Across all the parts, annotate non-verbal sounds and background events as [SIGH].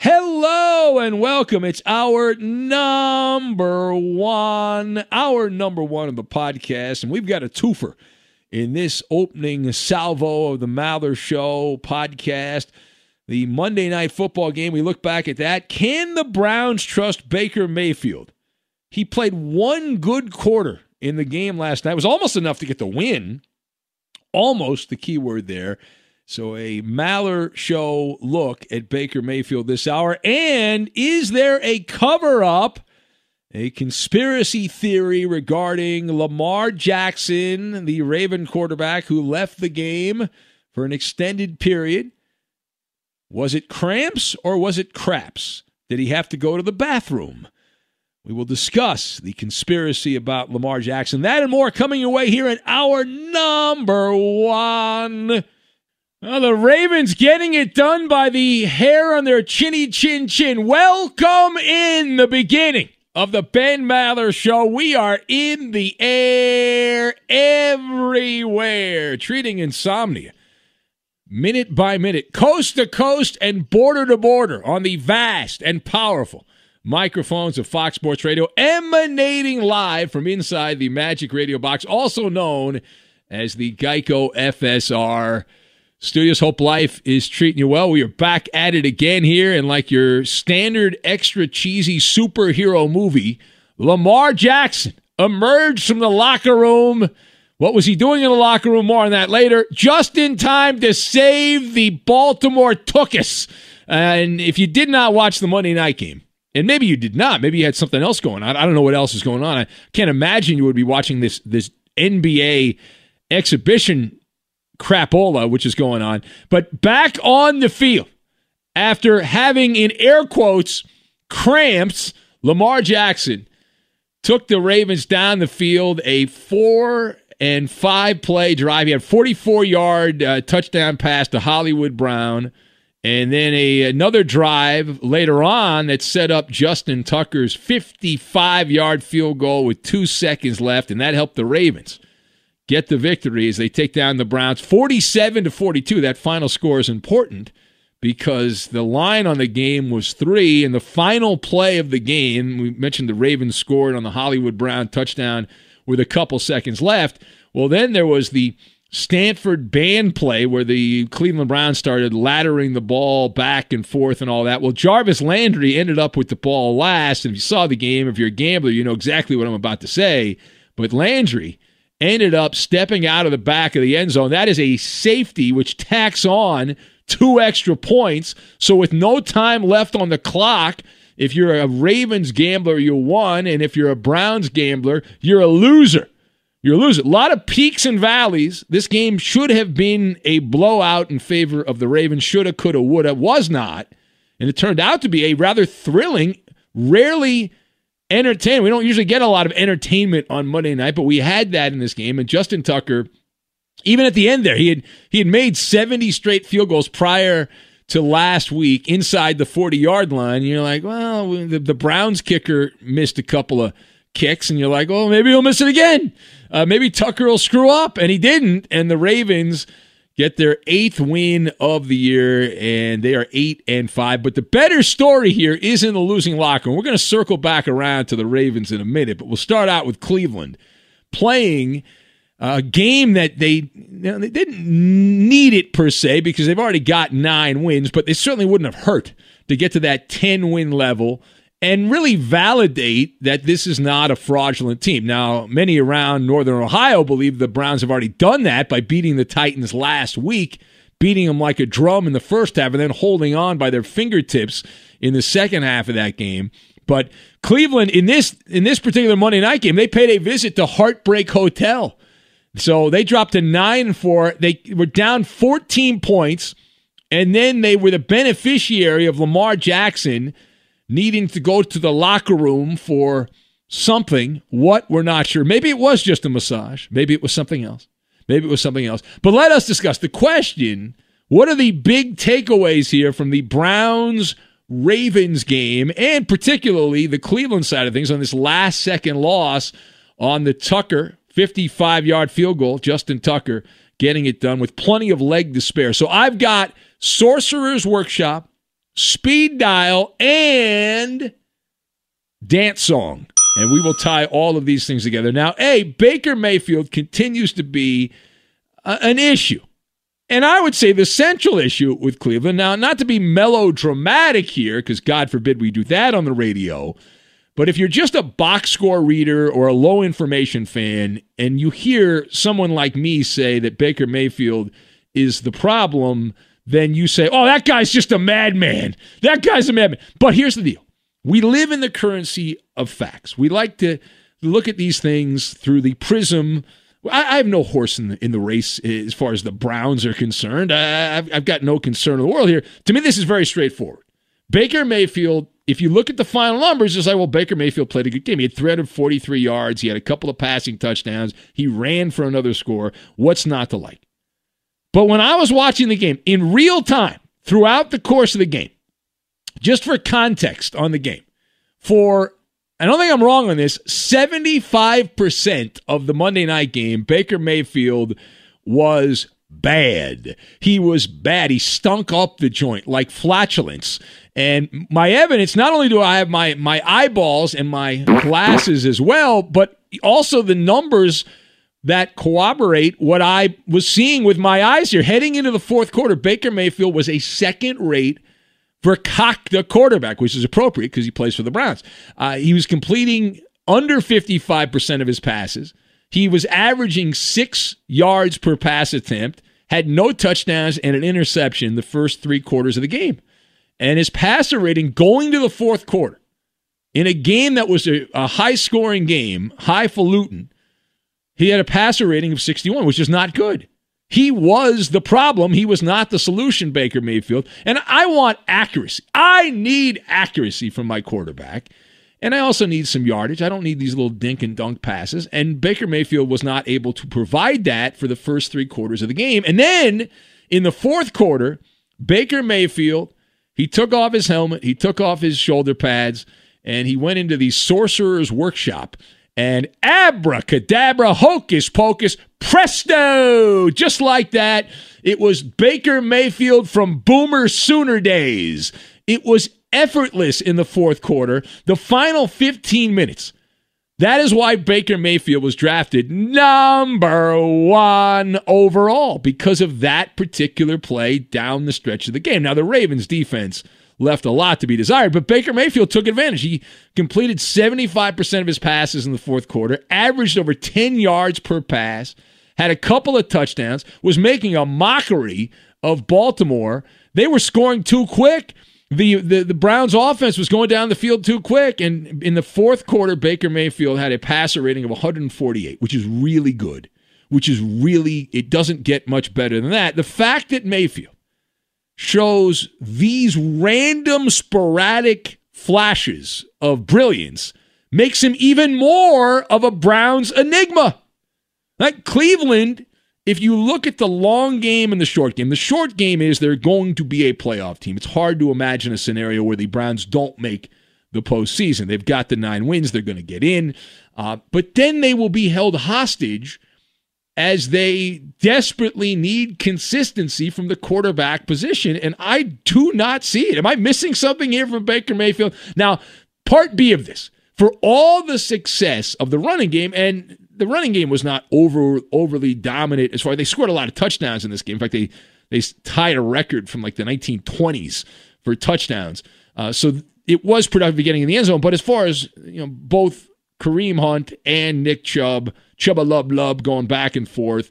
Hello and welcome. It's our number one, our number one of the podcast, and we've got a twofer in this opening salvo of the Maller Show podcast. The Monday night football game, we look back at that. Can the Browns trust Baker Mayfield? He played one good quarter in the game last night. It was almost enough to get the win. Almost the key word there. So a Maller show look at Baker Mayfield this hour. And is there a cover up, a conspiracy theory regarding Lamar Jackson, the Raven quarterback who left the game for an extended period? Was it cramps or was it craps? Did he have to go to the bathroom? We will discuss the conspiracy about Lamar Jackson. That and more coming your way here in our number one. Well, the Ravens getting it done by the hair on their chinny chin chin. Welcome in the beginning of the Ben Maller Show. We are in the air everywhere, treating insomnia minute by minute, coast to coast and border to border on the vast and powerful microphones of Fox Sports Radio, emanating live from inside the Magic Radio Box, also known as the Geico FSR Studios Hope Life is treating you well. We are back at it again here, and like your standard extra cheesy superhero movie, Lamar Jackson emerged from the locker room. What was he doing in the locker room? More on that later. Just in time to save the Baltimore Tookus. And if you did not watch the Monday night game, and maybe you did not, maybe you had something else going on. I don't know what else is going on. I can't imagine you would be watching this this NBA exhibition crapola, which is going on. But back on the field, after having, in air quotes, cramps, Lamar Jackson took the Ravens down the field, a four and five play drive. He had 44 yard uh, touchdown pass to Hollywood Brown. And then a another drive later on that set up Justin Tucker's 55 yard field goal with two seconds left, and that helped the Ravens get the victory as they take down the Browns 47 to 42. That final score is important because the line on the game was three, and the final play of the game, we mentioned the Ravens scored on the Hollywood Brown touchdown with a couple seconds left. Well, then there was the Stanford band play where the Cleveland Browns started laddering the ball back and forth and all that. Well, Jarvis Landry ended up with the ball last. And if you saw the game, if you're a gambler, you know exactly what I'm about to say. But Landry ended up stepping out of the back of the end zone. That is a safety which tacks on two extra points. So with no time left on the clock, if you're a Ravens gambler, you won. And if you're a Browns gambler, you're a loser. You're a loser. A lot of peaks and valleys. This game should have been a blowout in favor of the Ravens. Shoulda, coulda, woulda. Was not. And it turned out to be a rather thrilling, rarely entertaining. We don't usually get a lot of entertainment on Monday night, but we had that in this game. And Justin Tucker even at the end there, he had he had made 70 straight field goals prior to last week inside the 40 yard line. And you're like, well, the, the, Browns kicker missed a couple of kicks, and you're like, oh, maybe he'll miss it again. Uh, maybe Tucker will screw up, and he didn't. And the Ravens get their eighth win of the year, and they are eight and five. But the better story here is in the losing locker room. We're going to circle back around to the Ravens in a minute, but we'll start out with Cleveland playing a game that they you know, they didn't need it per se because they've already got nine wins, but they certainly wouldn't have hurt to get to that ten win level and really validate that this is not a fraudulent team. Now, many around Northern Ohio believe the Browns have already done that by beating the Titans last week, beating them like a drum in the first half, and then holding on by their fingertips in the second half of that game. But Cleveland in this in this particular Monday night game, they paid a visit to Heartbreak Hotel so they dropped to nine and four. They were down 14 points, and then they were the beneficiary of Lamar Jackson needing to go to the locker room for something. What we're not sure. Maybe it was just a massage. Maybe it was something else. Maybe it was something else. But let us discuss the question. What are the big takeaways here from the Browns Ravens game and particularly the Cleveland side of things on this last second loss on the Tucker 55 yard field goal. Justin Tucker getting it done with plenty of leg to spare. So I've got Sorcerer's Workshop, Speed Dial, and Dance Song. And we will tie all of these things together. Now, A, Baker Mayfield continues to be a, an issue. And I would say the central issue with Cleveland, now, not to be melodramatic here, because God forbid we do that on the radio, but if you're just a box score reader or a low information fan and you hear someone like me say that Baker Mayfield is the problem, then you say, oh, that guy's just a madman. That guy's a madman. But here's the deal we live in the currency of facts. We like to look at these things through the prism. I, have no horse in the, in the race as far as the Browns are concerned. I, I've, I've got no concern in the world here. To me, this is very straightforward. Baker Mayfield if you look at the final numbers, it's like, well, Baker Mayfield played a good game. He had 343 yards. He had a couple of passing touchdowns. He ran for another score. What's not to like? But when I was watching the game in real time throughout the course of the game, just for context on the game, for, I don't think I'm wrong on this, 75% of the Monday night game, Baker Mayfield was bad. He was bad. He stunk up the joint like flatulence. And my evidence, not only do I have my my eyeballs and my glasses as well, but also the numbers that corroborate what I was seeing with my eyes here. Heading into the fourth quarter, Baker Mayfield was a second rate the quarterback, which is appropriate because he plays for the Browns. Uh, he was completing under 55% of his passes. He was averaging six yards per pass attempt, had no touchdowns and an interception the first three quarters of the game and his passer rating going to the fourth quarter in a game that was a, a high scoring game, highfalutin, he had a passer rating of 61, which is not good. He was the problem. He was not the solution, Baker Mayfield. And I want accuracy. I need accuracy from my quarterback. And I also need some yardage. I don't need these little dink and dunk passes. And Baker Mayfield was not able to provide that for the first three quarters of the game. And then in the fourth quarter, Baker Mayfield, he took off his helmet, he took off his shoulder pads, and he went into the sorcerer's workshop. And abracadabra, hocus pocus, presto! Just like that, it was Baker Mayfield from Boomer Sooner days. It was effortless in the fourth quarter. The final 15 minutes. That is why Baker Mayfield was drafted number one overall because of that particular play down the stretch of the game. Now, the Ravens defense left a lot to be desired, but Baker Mayfield took advantage. He completed 75% of his passes in the fourth quarter, averaged over 10 yards per pass, had a couple of touchdowns, was making a mockery of Baltimore. They were scoring too quick the, the the Browns offense was going down the field too quick and in the fourth quarter Baker Mayfield had a passer rating of 148 which is really good which is really it doesn't get much better than that the fact that Mayfield shows these random sporadic flashes of brilliance makes him even more of a Browns enigma like Cleveland if you look at the long game and the short game, the short game is they're going to be a playoff team. It's hard to imagine a scenario where the Browns don't make the postseason. They've got the nine wins, they're going to get in. Uh, but then they will be held hostage as they desperately need consistency from the quarterback position. And I do not see it. Am I missing something here from Baker Mayfield? Now, part B of this for all the success of the running game, and the running game was not over overly dominant as far as they scored a lot of touchdowns in this game. In fact, they they tied a record from like the 1920s for touchdowns. Uh, so it was productive getting in the end zone. But as far as you know, both Kareem Hunt and Nick Chubb, Chubba Lub Lub going back and forth.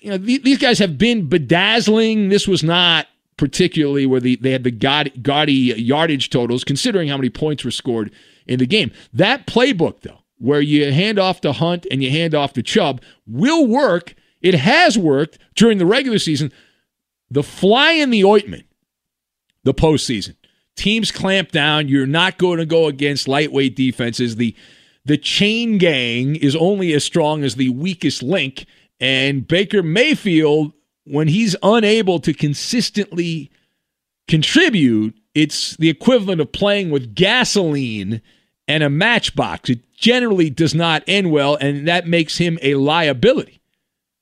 You know, these guys have been bedazzling. This was not particularly where the, they had the gaudy yardage totals, considering how many points were scored in the game. That playbook, though, where you hand off to Hunt and you hand off to Chubb will work. It has worked during the regular season. The fly in the ointment, the postseason. Teams clamp down. You're not going to go against lightweight defenses. The the chain gang is only as strong as the weakest link. And Baker Mayfield, when he's unable to consistently contribute, it's the equivalent of playing with gasoline and a matchbox. It generally does not end well, and that makes him a liability.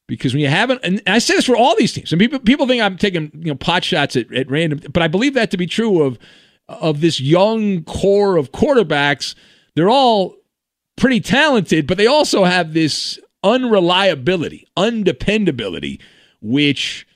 Because when you haven't, and I say this for all these teams, and people people think I'm taking you know pot shots at, at random, but I believe that to be true of of this young core of quarterbacks. They're all pretty talented, but they also have this unreliability, undependability, which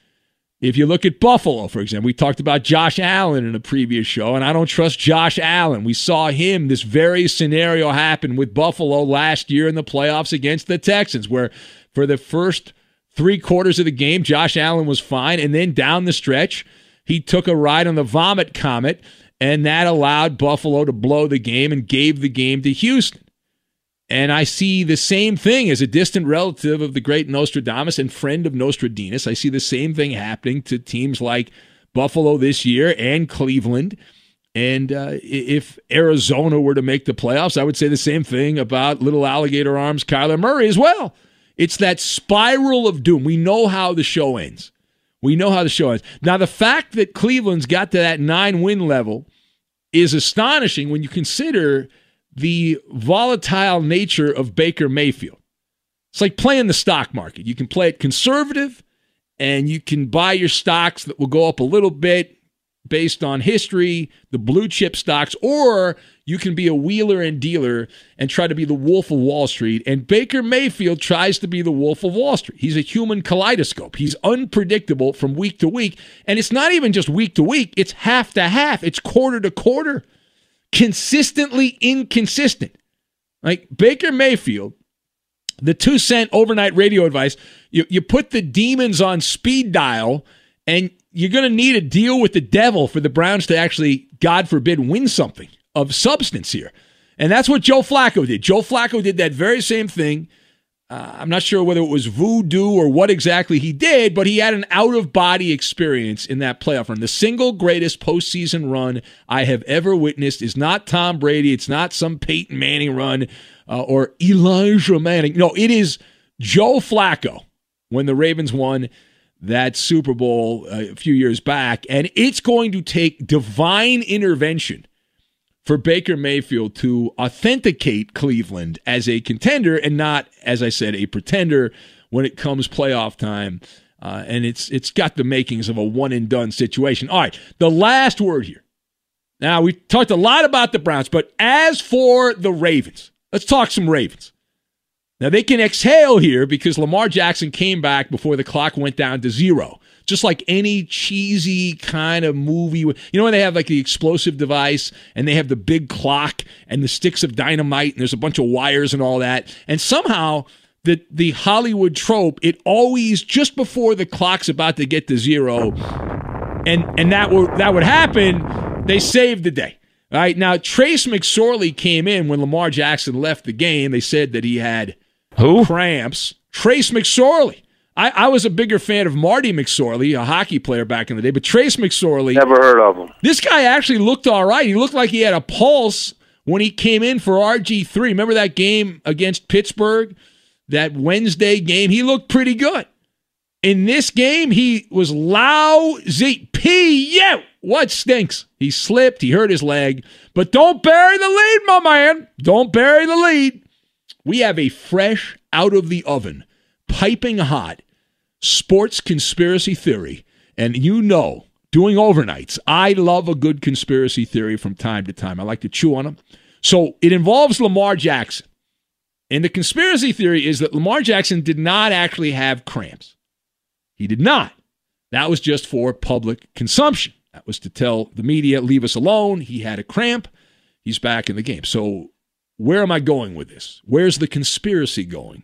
if you look at Buffalo, for example, we talked about Josh Allen in a previous show, and I don't trust Josh Allen. We saw him, this very scenario happen with Buffalo last year in the playoffs against the Texans, where for the first three quarters of the game, Josh Allen was fine. And then down the stretch, he took a ride on the vomit comet, and that allowed Buffalo to blow the game and gave the game to Houston. And I see the same thing as a distant relative of the great Nostradamus and friend of Nostradamus. I see the same thing happening to teams like Buffalo this year and Cleveland. And uh, if Arizona were to make the playoffs, I would say the same thing about little alligator arms Kyler Murray as well. It's that spiral of doom. We know how the show ends. We know how the show ends. Now, the fact that Cleveland's got to that nine win level is astonishing when you consider the volatile nature of Baker Mayfield. It's like playing the stock market. You can play it conservative and you can buy your stocks that will go up a little bit based on history, the blue chip stocks, or you can be a wheeler and dealer and try to be the wolf of Wall Street. And Baker Mayfield tries to be the wolf of Wall Street. He's a human kaleidoscope. He's unpredictable from week to week. And it's not even just week to week, it's half to half, it's quarter to quarter consistently inconsistent. Like Baker Mayfield, the two cent overnight radio advice you, you put the demons on speed dial, and you're going to need a deal with the devil for the Browns to actually, God forbid, win something of substance here. And that's what Joe Flacco did. Joe Flacco did that very same thing. Uh, I'm not sure whether it was voodoo or what exactly he did, but he had an out of body experience in that playoff run. The single greatest postseason run I have ever witnessed is not Tom Brady. It's not some Peyton Manning run uh, or Elisha Manning. No, it is Joe Flacco when the Ravens won that Super Bowl uh, a few years back. And it's going to take divine intervention for Baker Mayfield to authenticate Cleveland as a contender and not, as I said, a pretender when it comes playoff time. Uh, and it's it's got the makings of a one and done situation. All right, the last word here. Now we talked a lot about the Browns, but as for the Ravens, let's talk some Ravens. Now they can exhale here because Lamar Jackson came back before the clock went down to zero just like any cheesy kind of movie. You know when they have like the explosive device and they have the big clock and the sticks of dynamite and there's a bunch of wires and all that. And somehow the the Hollywood trope, it always just before the clock's about to get to zero, and and that would that would happen, they saved the day. Right. Now Trace McSorley came in when Lamar Jackson left the game. They said that he had who cramps. Trace McSorley. I, I was a bigger fan of Marty McSorley, a hockey player back in the day, but Trace McSorley. Never heard of him. This guy actually looked all right. He looked like he had a pulse when he came in for RG3. Remember that game against Pittsburgh? That Wednesday game? He looked pretty good. In this game, he was lousy. P. Yeah. What stinks? He slipped. He hurt his leg. But don't bury the lead, my man. Don't bury the lead. We have a fresh, out of the oven piping hot sports conspiracy theory, and you know, doing overnights, I love a good conspiracy theory from time to time. I like to chew on them. So it involves Lamar Jackson. And the conspiracy theory is that Lamar Jackson did not actually have cramps. He did not. That was just for public consumption. That was to tell the media, leave us alone. He had a cramp. He's back in the game. So, where am I going with this? Where's the conspiracy going?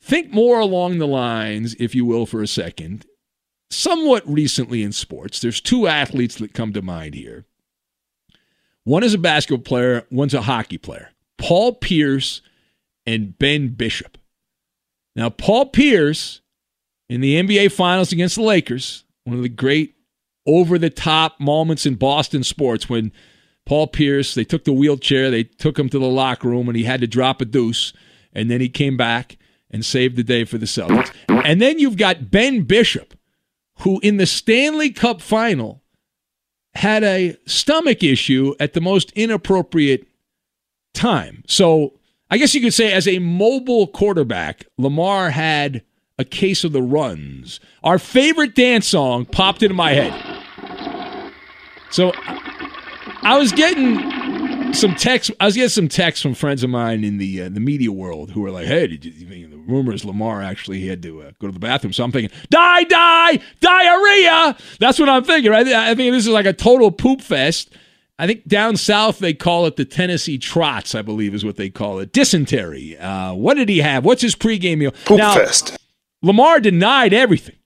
Think more along the lines, if you will, for a second. Somewhat recently in sports, there's two athletes that come to mind here. One is a basketball player, one's a hockey player. Paul Pierce and Ben Bishop. Now, Paul Pierce in the NBA Finals against the Lakers, one of the great over the top moments in Boston sports when Paul Pierce, they took the wheelchair, they took him to the locker room, and he had to drop a deuce, and then he came back and saved the day for the Celtics. And then you've got Ben Bishop, who in the Stanley Cup final had a stomach issue at the most inappropriate time. So I guess you could say, as a mobile quarterback, Lamar had a case of the runs. Our favorite dance song popped into my head. So I was getting some text. I was getting some texts from friends of mine in the uh, the media world who were like, "Hey, did you, you the rumors Lamar actually had to uh, go to the bathroom?" So I'm thinking, "Die, die, diarrhea." That's what I'm thinking. Right? I think this is like a total poop fest. I think down south they call it the Tennessee trots. I believe is what they call it. Dysentery. Uh, what did he have? What's his pregame meal? Poop now, fest. Lamar denied everything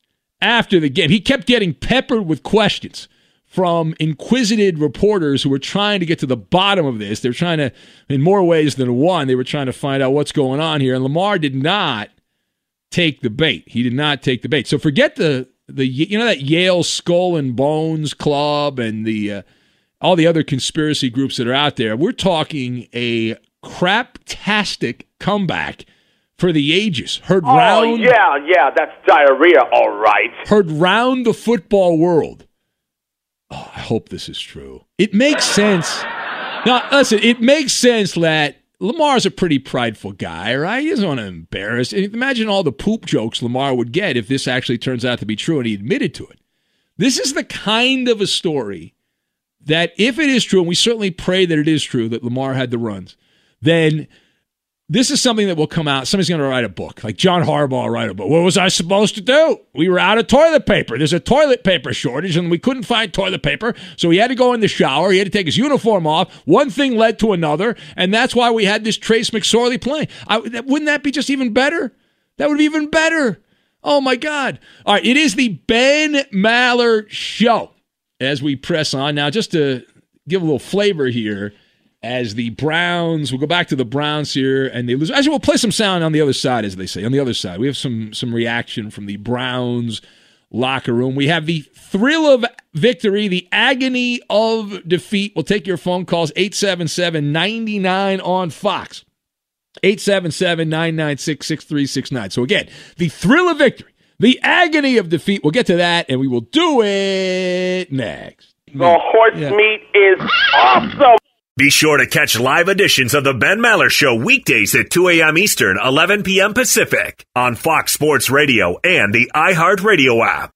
after the game. He kept getting peppered with questions from inquisitive reporters who were trying to get to the bottom of this. They're trying to, in more ways than one, they were trying to find out what's going on here. And Lamar did not take the bait. He did not take the bait. So forget the the you know that Yale Skull and Bones Club and the uh, all the other conspiracy groups that are out there. We're talking a craptastic comeback for the ages. Heard oh, round yeah, yeah, that's diarrhea, all right. Heard round the football world oh, I hope this is true. It makes sense. Now, listen, it makes sense that Lamar's a pretty prideful guy, right? He doesn't want to embarrass. Imagine all the poop jokes Lamar would get if this actually turns out to be true and he admitted to it. This is the kind of a story that, if it is true, and we certainly pray that it is true that Lamar had the runs, then this is something that will come out. Somebody's going to write a book, like John Harbaugh write a book. What was I supposed to do? We were out of toilet paper. There's a toilet paper shortage, and we couldn't find toilet paper, so he had to go in the shower. He had to take his uniform off. One thing led to another, and that's why we had this Trace McSorley playing. I, wouldn't that be just even better? That would be even better. Oh my God! All right, it is the Ben Maller Show. As we press on now, just to give a little flavor here as the Browns. We'll go back to the Browns here, and they lose. Actually, we'll play some sound on the other side, as they say. On the other side, we have some some reaction from the Browns locker room. We have the thrill of victory, the agony of defeat. We'll take your phone calls 877 99 on Fox. 877 996 6369. So, again, the thrill of victory, the agony of defeat. We'll get to that, and we will do it next. The horse Yeah. meat is awesome. Be sure to catch live editions of the Ben Maller Show weekdays at 2 a.m. Eastern, 11 p.m. Pacific on Fox Sports Radio and the iHeartRadio app.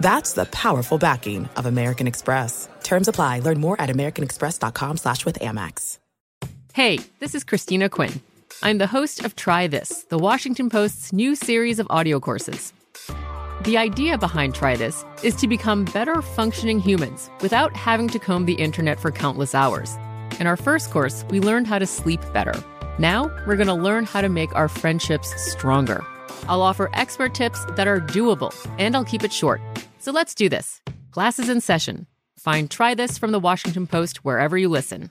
That's the powerful backing of American Express. Terms apply. Learn more at americanexpress.com slash with Amex. Hey, this is Christina Quinn. I'm the host of Try This, the Washington Post's new series of audio courses. The idea behind Try This is to become better functioning humans without having to comb the internet for countless hours. In our first course, we learned how to sleep better. Now, we're going to learn how to make our friendships stronger. I'll offer expert tips that are doable, and I'll keep it short. So let's do this. Classes in session. Find Try This from the Washington Post wherever you listen.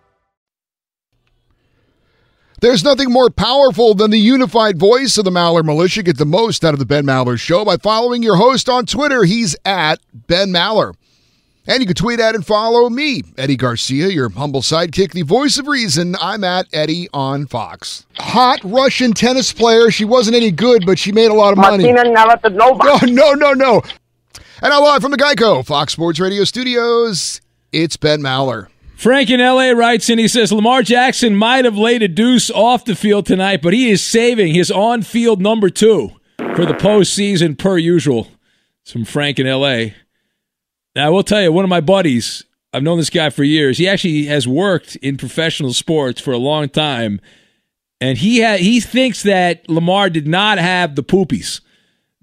There's nothing more powerful than the unified voice of the Maller Militia. Get the most out of the Ben Maller Show by following your host on Twitter. He's at Ben Maller. And you can tweet at and follow me, Eddie Garcia, your humble sidekick, the voice of reason. I'm at Eddie on Fox. Hot Russian tennis player. She wasn't any good, but she made a lot of money. Martina Navratilova. No, no, no, no. And now live from the Geico Fox Sports Radio studios, it's Ben Maller. Frank in LA writes and he says Lamar Jackson might have laid a deuce off the field tonight, but he is saving his on field number two for the postseason per usual. It's from Frank in LA. Now, I will tell you, one of my buddies, I've known this guy for years. He actually has worked in professional sports for a long time, and he ha- he thinks that Lamar did not have the poopies.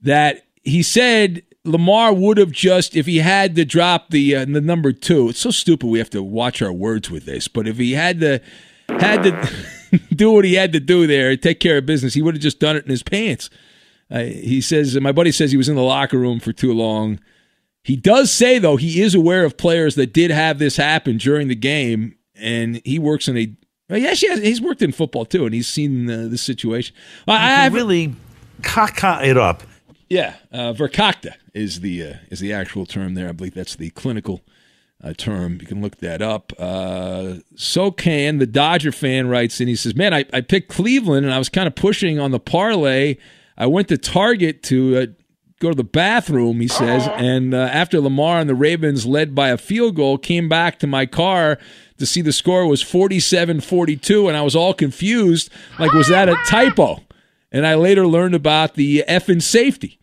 That he said Lamar would have just if he had to drop the uh, the number two. It's so stupid. We have to watch our words with this. But if he had to had to [LAUGHS] do what he had to do there, take care of business, he would have just done it in his pants. Uh, he says my buddy says he was in the locker room for too long. He does say though he is aware of players that did have this happen during the game, and he works in a. Well, yeah, he has, he's worked in football too, and he's seen uh, the situation. I, I have really caca it up. Yeah, uh, verkakta is the uh, is the actual term there. I believe that's the clinical uh, term. You can look that up. Uh, so can the Dodger fan writes and He says, "Man, I, I picked Cleveland, and I was kind of pushing on the parlay. I went to Target to uh, go to the bathroom." He says, and uh, after Lamar and the Ravens led by a field goal, came back to my car to see the score was 47-42, and I was all confused. Like, was that a typo? And I later learned about the F effing safety.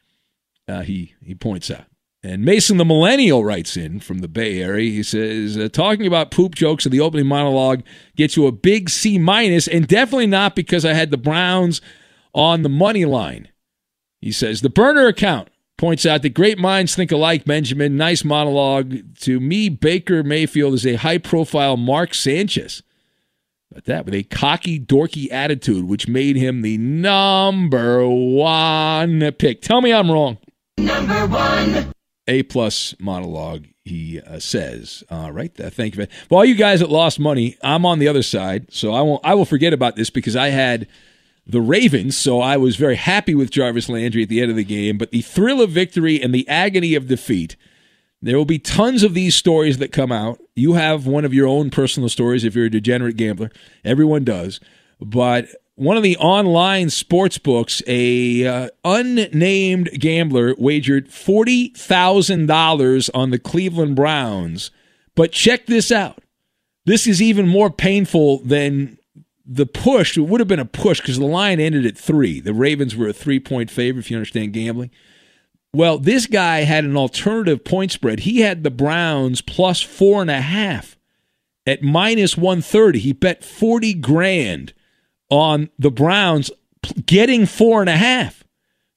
Uh, he he points out. And Mason the Millennial writes in from the Bay Area. He says, uh, talking about poop jokes in the opening monologue gets you a big C minus, and definitely not because I had the Browns on the money line. He says, the burner account points out that great minds think alike, Benjamin. Nice monologue. To me, Baker Mayfield is a high profile Mark Sanchez. But that with a cocky, dorky attitude, which made him the number one pick. Tell me I'm wrong. Number one. A plus monologue, he uh, says. All right, uh, thank you. For all you guys that lost money, I'm on the other side, so I won't. I will forget about this because I had the Ravens, so I was very happy with Jarvis Landry at the end of the game. But the thrill of victory and the agony of defeat. There will be tons of these stories that come out. You have one of your own personal stories if you're a degenerate gambler. Everyone does. But one of the online sports books, a uh, unnamed gambler wagered forty thousand dollars on the Cleveland Browns. But check this out. This is even more painful than the push. It would have been a push because the line ended at three. The Ravens were a three point favorite, if you understand gambling. Well, this guy had an alternative point spread. He had the Browns plus four and a half at minus 130. He bet 40 grand on the Browns getting four and a half.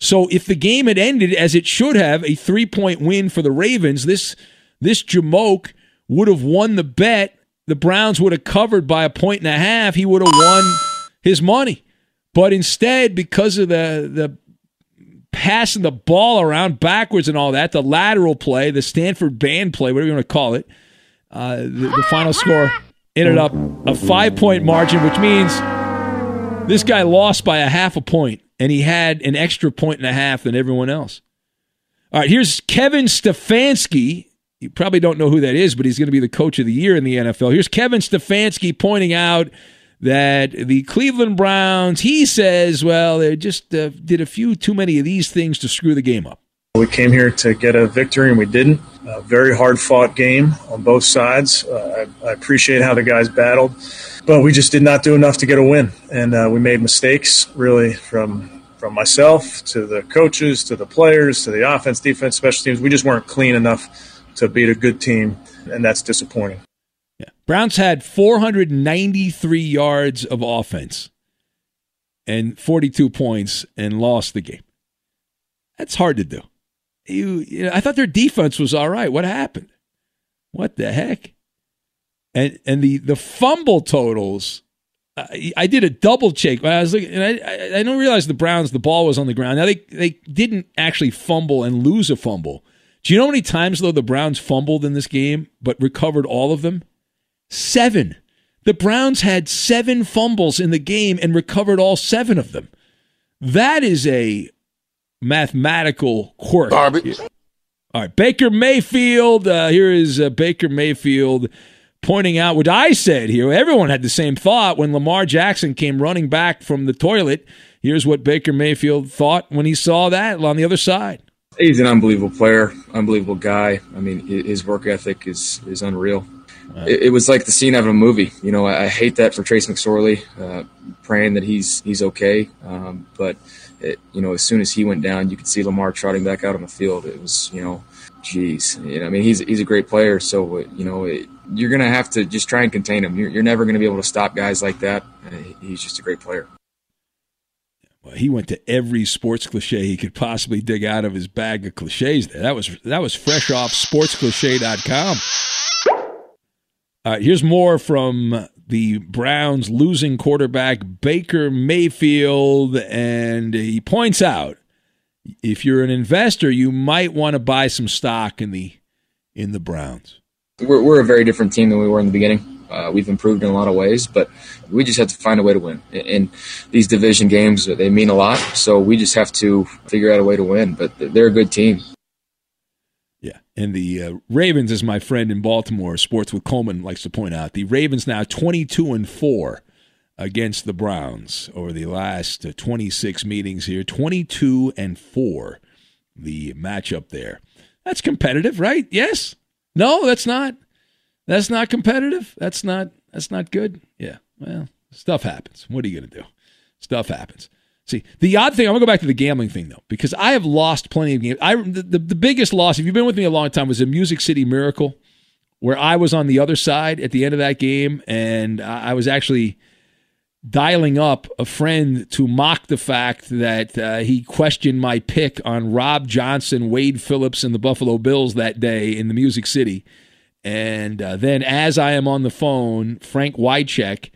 So if the game had ended as it should have, a three point win for the Ravens, this this Jamoke would have won the bet. The Browns would have covered by a point and a half. He would have won his money. But instead, because of the the passing the ball around backwards and all that, the lateral play, the Stanford band play, whatever you want to call it, uh, the, the final score ended up a five point margin, which means this guy lost by a half a point, and he had an extra point and a half than everyone else. All right, here's Kevin Stefanski. You probably don't know who that is, but he's going to be the coach of the year in the NFL. Here's Kevin Stefanski pointing out that the Cleveland Browns, he says, well, they just uh, did a few too many of these things to screw the game up. We came here to get a victory, and we didn't. A very hard fought game on both sides. Uh, I, I, appreciate how the guys battled, but we just did not do enough to get a win. And uh, we made mistakes, really, from from myself to the coaches to the players to the offense, defense, special teams. We just weren't clean enough to beat a good team, and that's disappointing. Yeah. Browns had 493 yards of offense and 42 points and lost the game. That's hard to do you, you know, I thought their defense was all right. What happened? What the heck? And and the the fumble totals. I, I did a double check. I was looking, and I, I, I don't realize the Browns the ball was on the ground. Now they they didn't actually fumble and lose a fumble. Do you know how many times though the Browns fumbled in this game but recovered all of them? Seven. The Browns had seven fumbles in the game and recovered all seven of them. That is a mathematical quirk. Garbage. All right, Baker Mayfield. Uh, here is uh, Baker Mayfield pointing out what I said here. Everyone had the same thought when Lamar Jackson came running back from the toilet. Here's what Baker Mayfield thought when he saw that on the other side. He's an unbelievable player, unbelievable guy. I mean, his work ethic is is unreal. It, it, was like the scene of a movie. You know, I, I hate that for Trace McSorley, uh, praying that he's he's okay. Um, but it, you know, as soon as he went down, you could see Lamar trotting back out on the field. It was, you know, geez, you know, I mean, he's he's a great player, so you know, you're gonna have to just try and contain him. You're, you're never gonna be able to stop guys like that. Uh, he's just a great player. Well, he went to every sports cliche he could possibly dig out of his bag of cliches. There, that was that was fresh off sportscliche.com. Right, uh, here's more from the Browns losing quarterback Baker Mayfield, and he points out if you're an investor, you might want to buy some stock in the in the Browns. We're, we're a very different team than we were in the beginning. Uh, we've improved in a lot of ways, but we just have to find a way to win. And these division games, they mean a lot. So we just have to figure out a way to win. But they're a good team. Yeah, and the uh, Ravens, as my friend in Baltimore, Sports with Coleman likes to point out, the Ravens now twenty-two and four against the Browns over the last uh, twenty-six meetings here. Twenty-two and four, the matchup there. That's competitive, right? Yes. No, that's not. That's not competitive. That's not. That's not good. Yeah. Well, stuff happens. What are you going to do? Stuff happens. See, the odd thing, I'm going to go back to the gambling thing, though, because I have lost plenty of games. I, the, the, the biggest loss, if you've been with me a long time, was a Music City Miracle, where I was on the other side at the end of that game, and I was actually dialing up a friend to mock the fact that uh, he questioned my pick on Rob Johnson, Wade Phillips, and the Buffalo Bills that day in the Music City. And uh, then, as I am on the phone, Frank Wycheck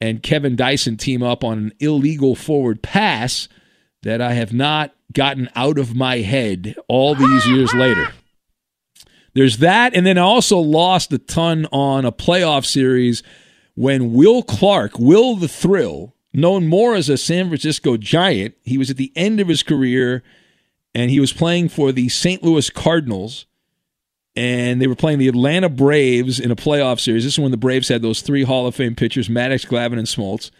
and Kevin Dyson team up on an illegal forward pass that I have not gotten out of my head all these years later. There's that, and then I also lost a ton on a playoff series when Will Clark, Will the Thrill, known more as a San Francisco Giant, he was at the end of his career and he was playing for the St. Louis Cardinals and they were playing the Atlanta Braves in a playoff series. This is when the Braves had those three Hall of Fame pitchers, Maddux, Glavine, and Smoltz.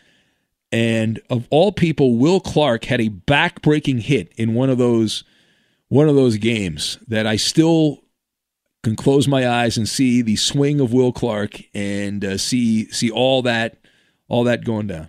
And of all people, Will Clark had a back-breaking hit in one of those one of those games that I still can close my eyes and see the swing of Will Clark and uh, see see all that all that going down.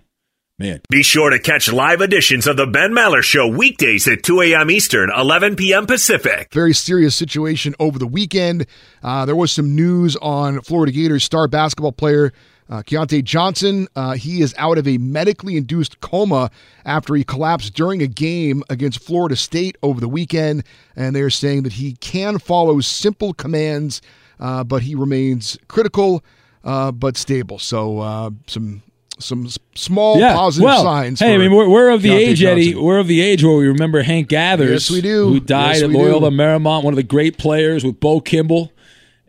Man. Be sure to catch live editions of the Ben Maller Show weekdays at 2 a.m. Eastern, 11 p.m. Pacific. Very serious situation over the weekend. Uh, there was some news on Florida Gators star basketball player uh, Keyontae Johnson. Uh, he is out of a medically induced coma after he collapsed during a game against Florida State over the weekend. And they're saying that he can follow simple commands, uh, but he remains critical uh, but stable. So uh, some some small yeah. positive well, signs. Hey, I mean, we're, we're of the Deontay age, Johnson. Eddie. We're of the age where we remember Hank Gathers. Yes, we do. Who died yes, at Loyola do. Marymount, one of the great players with Bo Kimble.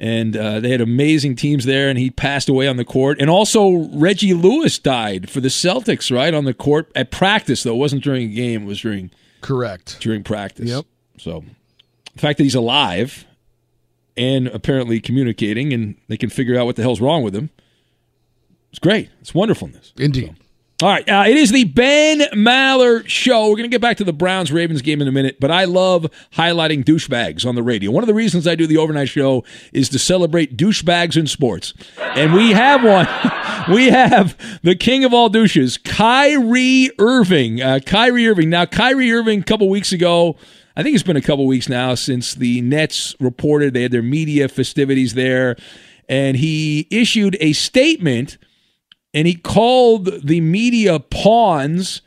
And uh, they had amazing teams there, and he passed away on the court. And also, Reggie Lewis died for the Celtics, right, on the court at practice, though. It wasn't during a game, it was during. Correct. During practice. Yep. So, the fact that he's alive and apparently communicating, and they can figure out what the hell's wrong with him it's great. It's wonderfulness. Indeed. So. All right, uh, it is the Ben Maller Show. We're going to get back to the Browns Ravens game in a minute, but I love highlighting douchebags on the radio. One of the reasons I do the overnight show is to celebrate douchebags in sports. And we have one. [LAUGHS] we have the king of all douches, Kyrie Irving. Uh, Kyrie Irving. Now, Kyrie Irving, a couple weeks ago, I think it's been a couple weeks now since the Nets reported they had their media festivities there, and he issued a statement and he called the media pawns.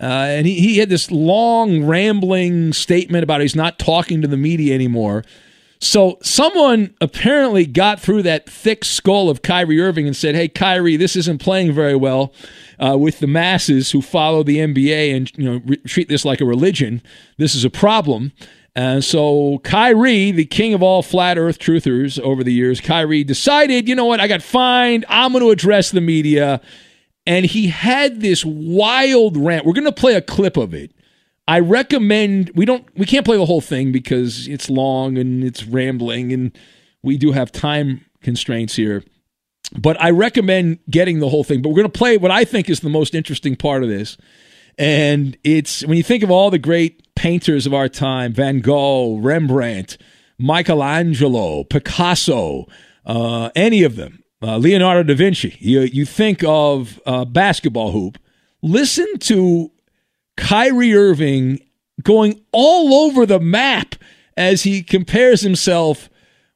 Uh, and he, he had this long, rambling statement about he's not talking to the media anymore. So someone apparently got through that thick skull of Kyrie Irving and said, "Hey, Kyrie, this isn't playing very well uh, with the masses who follow the NBA and you know re- treat this like a religion. This is a problem." And so Kyrie, the king of all flat earth truthers over the years, Kyrie decided, you know what, I got fined. I'm going to address the media. And he had this wild rant. We're going to play a clip of it. I recommend we don't we can't play the whole thing because it's long and it's rambling and we do have time constraints here. But I recommend getting the whole thing. But we're going to play what I think is the most interesting part of this. And it's when you think of all the great painters of our time Van Gogh, Rembrandt, Michelangelo, Picasso, uh, any of them, uh, Leonardo da Vinci. You, you think of uh, basketball hoop. Listen to Kyrie Irving going all over the map as he compares himself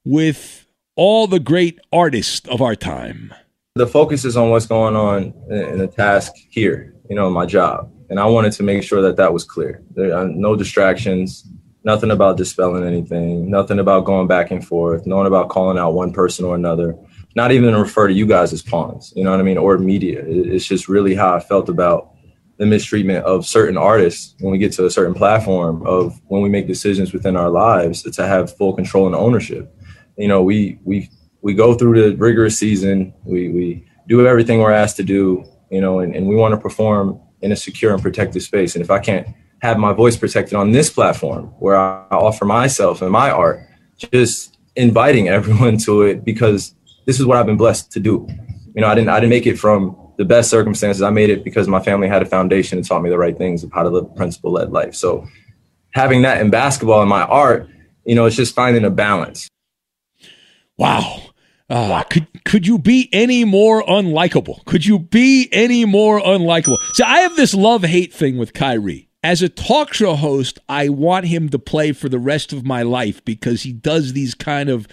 with all the great artists of our time. The focus is on what's going on in the task here, you know, my job and I wanted to make sure that that was clear. There are no distractions, nothing about dispelling anything, nothing about going back and forth, nothing about calling out one person or another. Not even to refer to you guys as pawns, you know what I mean, or media. It's just really how I felt about the mistreatment of certain artists when we get to a certain platform of when we make decisions within our lives to have full control and ownership. You know, we we we go through the rigorous season. We we do everything we're asked to do, you know, and, and we want to perform in a secure and protected space. And if I can't have my voice protected on this platform where I offer myself and my art, just inviting everyone to it because this is what I've been blessed to do. You know, I didn't I didn't make it from the best circumstances. I made it because my family had a foundation and taught me the right things of how to live a principle led life. So having that in basketball and my art, you know, it's just finding a balance. Wow. Uh, could could you be any more unlikable? Could you be any more unlikable? See, I have this love hate thing with Kyrie. As a talk show host, I want him to play for the rest of my life because he does these kind of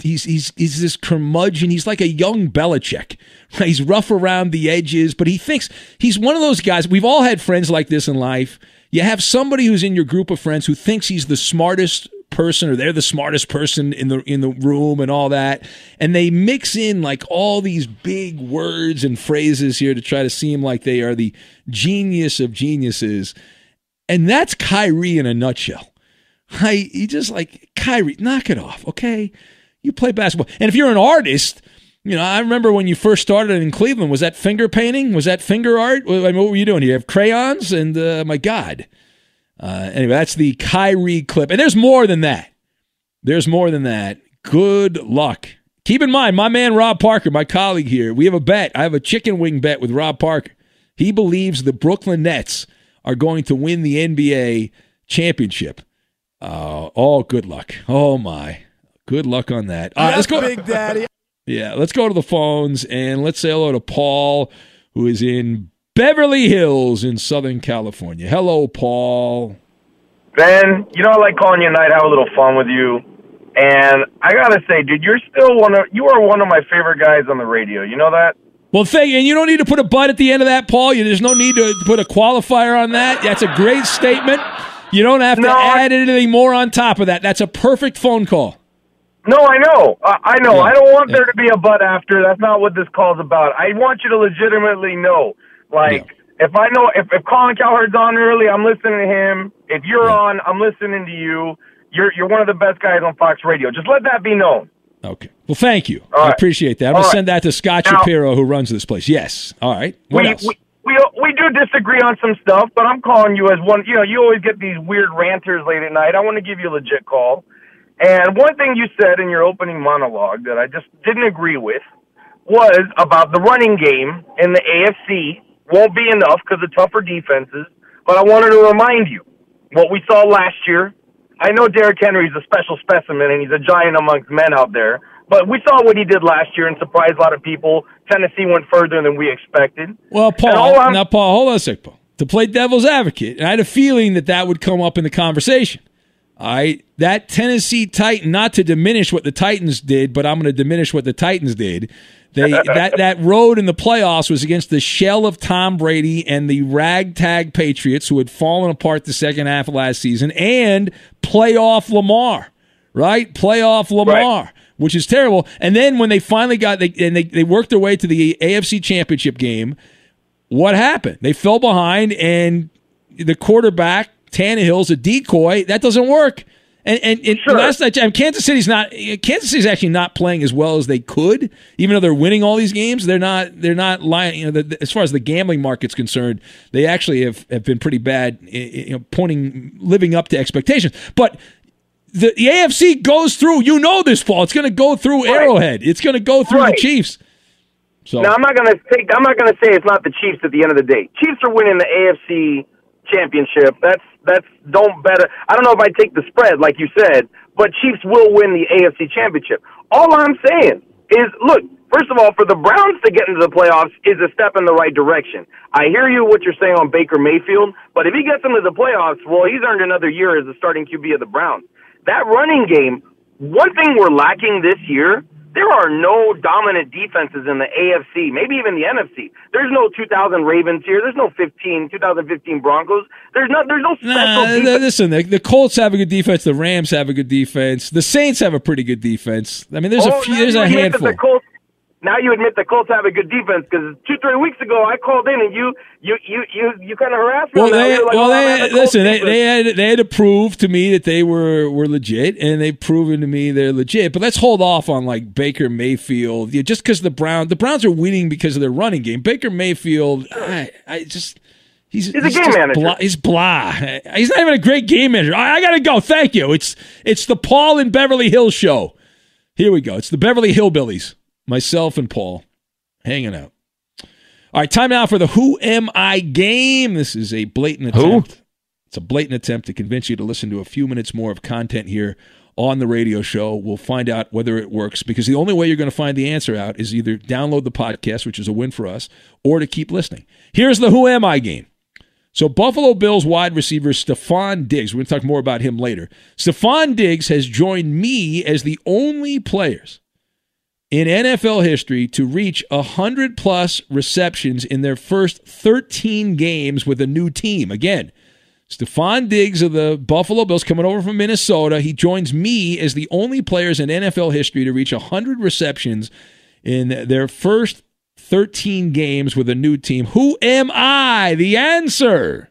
he's he's he's this curmudgeon. He's like a young Belichick. He's rough around the edges, but he thinks he's one of those guys. We've all had friends like this in life. You have somebody who's in your group of friends who thinks he's the smartest person or they're the smartest person in the in the room and all that and they mix in like all these big words and phrases here to try to seem like they are the genius of geniuses and that's Kyrie in a nutshell I he just like Kyrie knock it off okay you play basketball and if you're an artist you know, I remember when you first started in Cleveland. Was that finger painting? Was that finger art? What were you doing? Here? You have crayons, and uh, my God, uh, anyway, that's the Kyrie clip. And there's more than that. There's more than that. Good luck. Keep in mind, my man Rob Parker, my colleague here, we have a bet. I have a chicken wing bet with Rob Parker. He believes the Brooklyn Nets are going to win the NBA championship. Uh, oh, good luck. Oh, my. Good luck on that. All right, let's go. Big Daddy. [LAUGHS] Yeah, let's go to the phones and let's say hello to Paul, who is in Beverly Hills in Southern California. Hello, Paul. Ben, you know I like calling you at night, have a little fun with you. And I gotta say, dude, you're still one of you are one of my favorite guys on the radio. You know that? Well, thank you. And you don't need to put a but at the end of that, Paul. You, There's no need to put a qualifier on that. That's a great statement. You don't have to No, I- add anything more on top of that. That's a perfect phone call. No, I know. I, I know. Yeah. I don't want there to be a but after. That's not what this call's about. I want you to legitimately know. Like, if I know, if, if Colin Cowherd's on early, I'm listening to him. If you're on, I'm listening to you. You're you're one of the best guys on Fox Radio. Just let that be known. Okay. Well, thank you. All I right. appreciate that. I'm All going to right. send that to Scott Now- Shapiro, who runs this place. Yes. All right. What we, else? we we we do disagree on some stuff, but I'm calling you as one. You know, you always get these weird ranters late at night. I want to give you a legit call. And one thing you said in your opening monologue that I just didn't agree with was about the running game in the AFC won't be enough because of tougher defenses. But I wanted to remind you what we saw last year. I know Derrick Henry's a special specimen and he's a giant amongst men out there. But we saw what he did last year and surprised a lot of people. Tennessee went further than we expected. Well, Paul, now, Paul, hold on a sec, Paul. To play devil's advocate, and I had a feeling that that would come up in the conversation. All right, that Tennessee Titan, not to diminish what the Titans did, but I'm going to diminish what the Titans did. They that that road in the playoffs was against the shell of Tom Brady and the ragtag Patriots, who had fallen apart the second half of last season, and playoff Lamar, right? Playoff Lamar, which is terrible. And then when they finally got they and they, they worked their way to the AFC Championship game, what happened? They fell behind, and the quarterback Tannehill's a decoy. That doesn't work. And and, and last night, Kansas City's not. Kansas City's actually not playing as well as they could, even though they're winning all these games. They're not. They're not lying. You know, the, the- as far as the gambling market's concerned, they actually have, have been pretty bad. i- i- You know, pointing, living up to expectations. But the, the AFC goes through. You know this fall. It's going to go through Arrowhead. It's going to go through Right. the Chiefs. So Now I'm not gonna take. I'm not gonna say it's not the Chiefs at the end of the day. Chiefs are winning the AFC championship. That's that's don't bet. it. I don't know if I take the spread like you said, but Chiefs will win the AFC championship. All I'm saying is, look. First of all, for the Browns to get into the playoffs is a step in the right direction. I hear you what you're saying on Baker Mayfield, but if he gets into the playoffs, well, he's earned another year as the starting QB of the Browns. That running game, one thing we're lacking this year, there are no dominant defenses in the AFC, maybe even the NFC. There's no 2000 Ravens here. There's no 15, 2015 Broncos. There's no, there's no special Nah, defense. listen, the, the Colts have a good defense. The Rams have a good defense. The Saints have a pretty good defense. I mean, there's Oh, a few. There's a handful. The Colts, now you admit the Colts have a good defense because two, three weeks ago I called in and you, you, you, you, you kind of harassed me. Well, they, like, well, "Oh, they the listen. They, they had they had to prove to me that they were were legit, and they've proven to me they're legit. But let's hold off on like Baker Mayfield. Yeah, just because the Brown the Browns are winning because of their running game. Baker Mayfield, I, I just. He's, He's a game manager. Blah, he's blah. He's not even a great game manager. I, I gotta go. Thank you. It's it's the Paul and Beverly Hills show. Here we go. It's the Beverly Hillbillies. Myself and Paul hanging out. All right, time now for the Who Am I game. This is a blatant attempt. Who? It's a blatant attempt to convince you to listen to a few minutes more of content here on the radio show. We'll find out whether it works because the only way you're going to find the answer out is either download the podcast, which is a win for us, or to keep listening. Here's the Who Am I game. So Buffalo Bills wide receiver Stefon Diggs, we're going to talk more about him later. Stefon Diggs has joined me as the only players in NFL history to reach 100 plus receptions in their first 13 games with a new team. Again, Stefon Diggs of the Buffalo Bills coming over from Minnesota. He joins me as the only players in NFL history to reach 100 receptions in their first 13 games with a new team. Who am I? The answer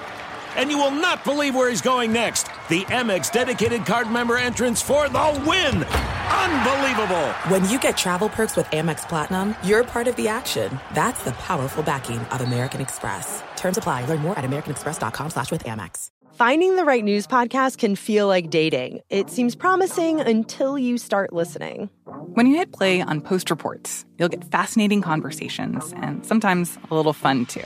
And you will not believe where he's going next. The Amex dedicated card member entrance for the win! Unbelievable! When you get travel perks with Amex Platinum, you're part of the action. That's the powerful backing of American Express. Terms apply. Learn more at americanexpress.com slash with Amex. Finding the right news podcast can feel like dating. It seems promising until you start listening. When you hit play on Post Reports, you'll get fascinating conversations and sometimes a little fun too.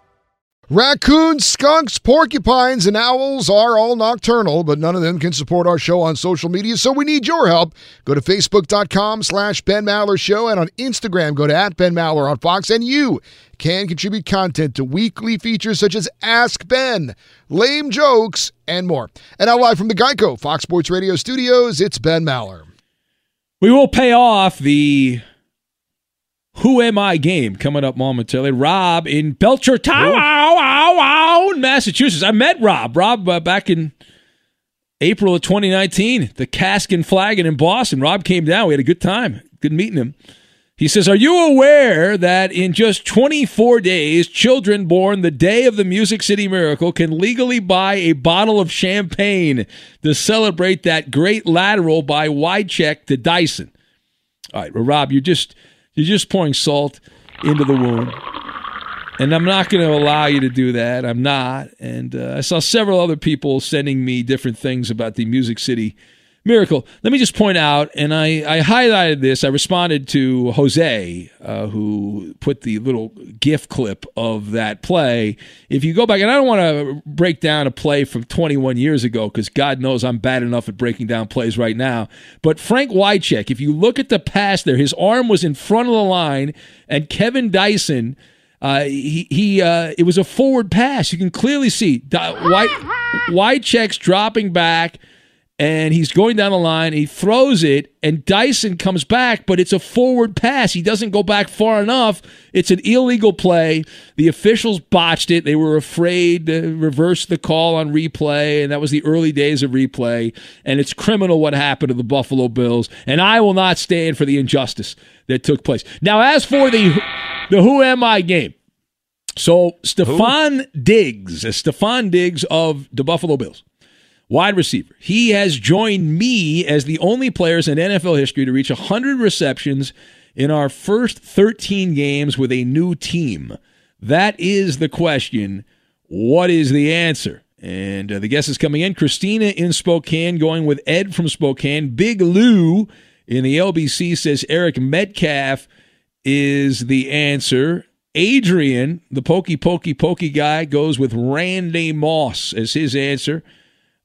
Raccoons, skunks, porcupines, and owls are all nocturnal, but none of them can support our show on social media, so we need your help. Go to facebook.com slash Ben Maller Show, and on Instagram, go to at Ben Maller on Fox, and you can contribute content to weekly features such as Ask Ben, Lame Jokes, and more. And now live from the Geico Fox Sports Radio studios, it's Ben Maller. We will pay off the Who Am I game coming up momentarily. Rob in Belchertown, Massachusetts. I met Rob. Rob uh, back in April of 2019, the Cask and Flagon in Boston. Rob came down. We had a good time. Good meeting him. He says, Are you aware that in just 24 days, children born the day of the Music City Miracle can legally buy a bottle of champagne to celebrate that great lateral by Wycheck to Dyson? All right, well, Rob, you're just you're just pouring salt into the wound. And I'm not going to allow you to do that. I'm not. And uh, I saw several other people sending me different things about the Music City Miracle. Let me just point out, and I, I highlighted this. I responded to Jose, uh, who put the little GIF clip of that play. If you go back, and I don't want to break down a play from 21 years ago because God knows I'm bad enough at breaking down plays right now. But Frank Wycheck, if you look at the pass there, his arm was in front of the line, and Kevin Dyson. Uh, he he uh, it was a forward pass. You can clearly see White Wycheck's dropping back and he's going down the line. He throws it, and Dyson comes back, but it's a forward pass. He doesn't go back far enough. It's an illegal play. The officials botched it. They were afraid to reverse the call on replay, and that was the early days of replay. And it's criminal what happened to the Buffalo Bills, and I will not stand for the injustice that took place. Now, as for the the Who Am I game. So Stefon Diggs, Stefon Diggs of the Buffalo Bills wide receiver. He has joined me as the only players in NFL history to reach 100 receptions in our first 13 games with a new team. That is the question. What is the answer? And uh, the guest is coming in. Christina in Spokane, going with Ed from Spokane. Big Lou in the LBC says Eric Metcalf is the answer. Adrian, the pokey, pokey, pokey guy, goes with Randy Moss as his answer.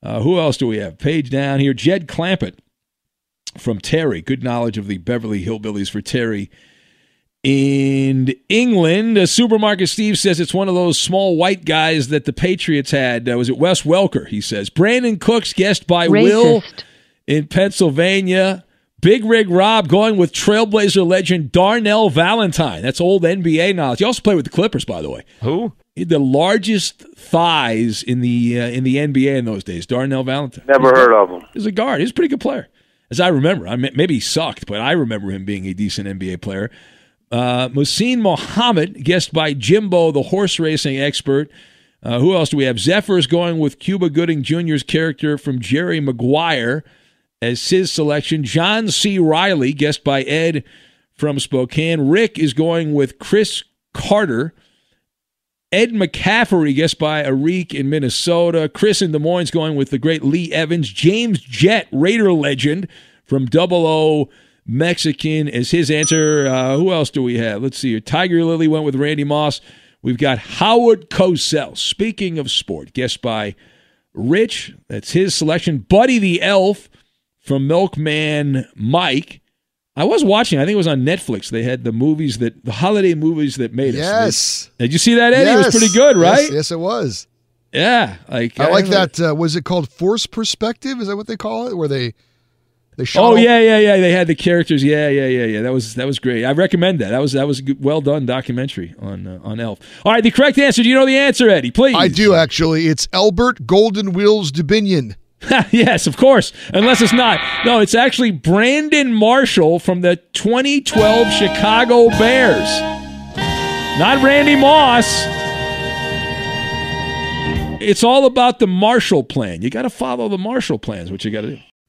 Uh, who else do we have? Page down here. Jed Clampett from Terry. Good knowledge of the Beverly Hillbillies for Terry. In England, uh, Supermarket Steve says it's one of those small white guys that the Patriots had. Uh, was it Wes Welker? He says. Brandin Cooks, guest by Racist. Will in Pennsylvania. Big Rig Rob going with Trailblazer legend Darnell Valentine. That's old NBA knowledge. He also played with the Clippers, by the way. Who? the largest thighs in the uh, in the NBA in those days. Darnell Valentine. Never heard of him. He's a guard. He's a pretty good player, as I remember. I mean, maybe he sucked, but I remember him being a decent NBA player. Uh, Muhsin Muhammad, guessed by Jimbo, the horse racing expert. Uh, who else do we have? Zephyr's going with Cuba Gooding Jr.'s character from Jerry Maguire as his selection. John C. Reilly, guessed by Ed from Spokane. Rick is going with Cris Carter Ed McCaffrey guessed by Arik in Minnesota. Chris in Des Moines going with the great Lee Evans. James Jett, Raider legend from Double O Mexican is his answer. Uh, who else do we have? Let's see here. Tiger Lily went with Randy Moss. We've got Howard Cosell. Speaking of sport, guessed by Rich. That's his selection. Buddy the Elf from Milkman Mike. I was watching. I think it was on Netflix. They had the movies that the holiday movies that made yes. us. Yes. Did you see that, Eddie? Yes. It was pretty good, right? Yes, yes it was. Yeah, like I, I like that. Uh, was it called Force Perspective? Is that what they call it? Where they they show? Oh yeah, yeah, yeah. They had the characters. Yeah, yeah, yeah, yeah. That was that was great. I recommend that. That was that was a good, well done documentary on uh, on Elf. All right, the correct answer. Do you know the answer, Eddie? Please. I do actually. It's Albert Golden Wheels Dubenion. [LAUGHS] yes, of course. Unless it's not. No, it's actually Brandon Marshall from the 2012 Chicago Bears. Not Randy Moss. It's all about the Marshall plan. You got to follow the Marshall plans, what you got to do.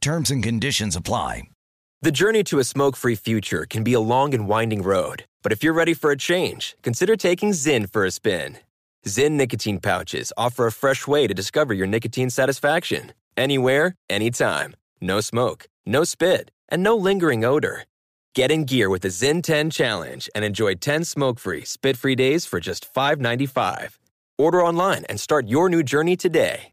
Terms and conditions apply. The journey to a smoke free future can be a long and winding road, but if you're ready for a change, consider taking Zyn for a spin. Zyn nicotine pouches offer a fresh way to discover your nicotine satisfaction. Anywhere, anytime. No smoke, no spit, and no lingering odor. Get in gear with the Zyn 10 Challenge and enjoy 10 smoke free, spit free days for just $5.95. Order online and start your new journey today.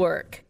Network.